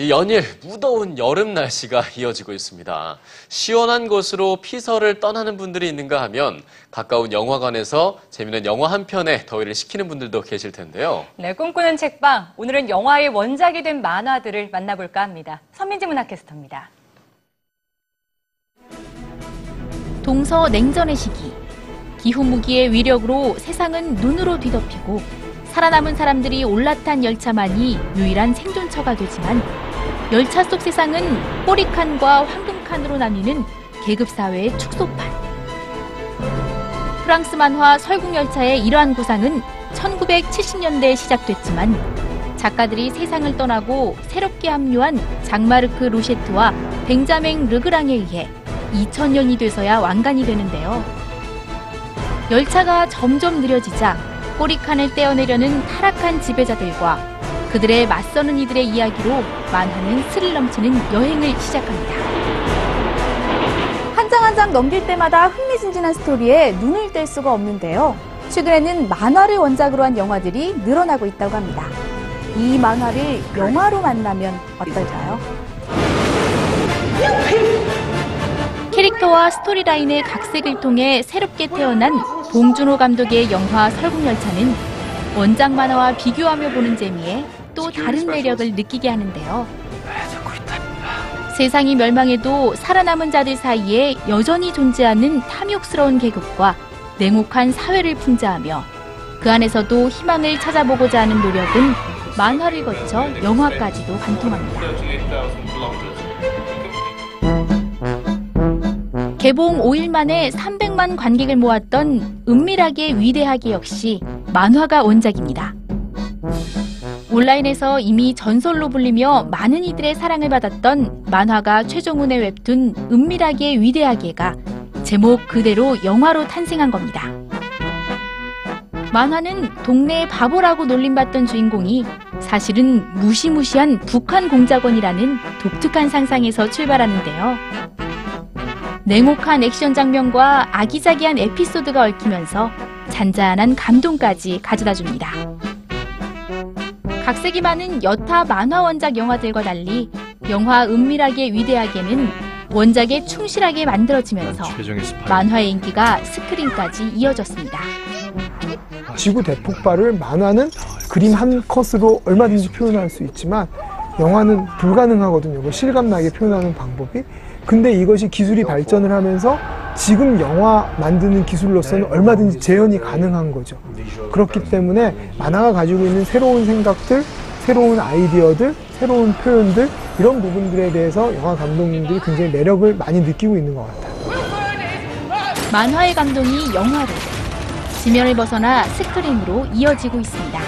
이 연일 무더운 여름 날씨가 이어지고 있습니다. 시원한 곳으로 피서를 떠나는 분들이 있는가 하면 가까운 영화관에서 재미있는 영화 한 편에 더위를 식히는 분들도 계실 텐데요. 네, 꿈꾸는 책방. 오늘은 영화의 원작이 된 만화들을 만나볼까 합니다. 선민지 문학캐스터입니다. 동서 냉전의 시기. 기후무기의 위력으로 세상은 눈으로 뒤덮이고 살아남은 사람들이 올라탄 열차만이 유일한 생존처가 되지만 열차 속 세상은 꼬리칸과 황금칸으로 나뉘는 계급사회의 축소판. 프랑스 만화 설국열차의 이러한 구상은 1970년대에 시작됐지만 작가들이 세상을 떠나고 새롭게 합류한 장마르크 로셰트와 벤자맹 르그랑에 의해 2000년이 돼서야 완간이 되는데요. 열차가 점점 느려지자 꼬리칸을 떼어내려는 타락한 지배자들과 그들의 맞서는 이들의 이야기로 만화는 스릴 넘치는 여행을 시작합니다. 한 장 한 장 넘길 때마다 흥미진진한 스토리에 눈을 뗄 수가 없는데요. 최근에는 만화를 원작으로 한 영화들이 늘어나고 있다고 합니다. 이 만화를 영화로 만나면 어떨까요? 캐릭터와 스토리라인의 각색을 통해 새롭게 태어난 봉준호 감독의 영화 설국열차는 원작 만화와 비교하며 보는 재미에 또 다른 매력을 느끼게 하는데요. 세상이 멸망해도 살아남은 자들 사이에 여전히 존재하는 탐욕스러운 계급과 냉혹한 사회를 풍자하며 그 안에서도 희망을 찾아보고자 하는 노력은 만화를 거쳐 영화까지도 관통합니다. 개봉 5일 만에 300만 관객을 모았던 은밀하게 위대하게 역시 만화가 원작입니다. 온라인에서 이미 전설로 불리며 많은 이들의 사랑을 받았던 만화가 최종훈의 웹툰 은밀하게 위대하게가 제목 그대로 영화로 탄생한 겁니다. 만화는 동네 바보라고 놀림받던 주인공이 사실은 무시무시한 북한 공작원이라는 독특한 상상에서 출발하는데요. 냉혹한 액션 장면과 아기자기한 에피소드가 얽히면서 잔잔한 감동까지 가져다 줍니다. 각색이 많은 여타 만화 원작 영화들과 달리 영화 은밀하게 위대하게는 원작에 충실하게 만들어지면서 스파이. 만화의 인기가 스크린까지 이어졌습니다. 지구 대폭발을 만화는 그림 한 컷으로 얼마든지 표현할 수 있지만 영화는 불가능하거든요. 그 실감나게 표현하는 방법이. 근데 이것이 기술이 발전을 하면서 지금 영화 만드는 기술로서는 얼마든지 재현이 가능한 거죠. 그렇기 때문에 만화가 가지고 있는 새로운 생각들, 새로운 아이디어들, 새로운 표현들 이런 부분들에 대해서 영화 감독님들이 굉장히 매력을 많이 느끼고 있는 것 같아요. 만화의 감동이 영화로 지면을 벗어나 스크린으로 이어지고 있습니다.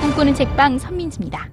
꿈꾸는 책방 선민지입니다.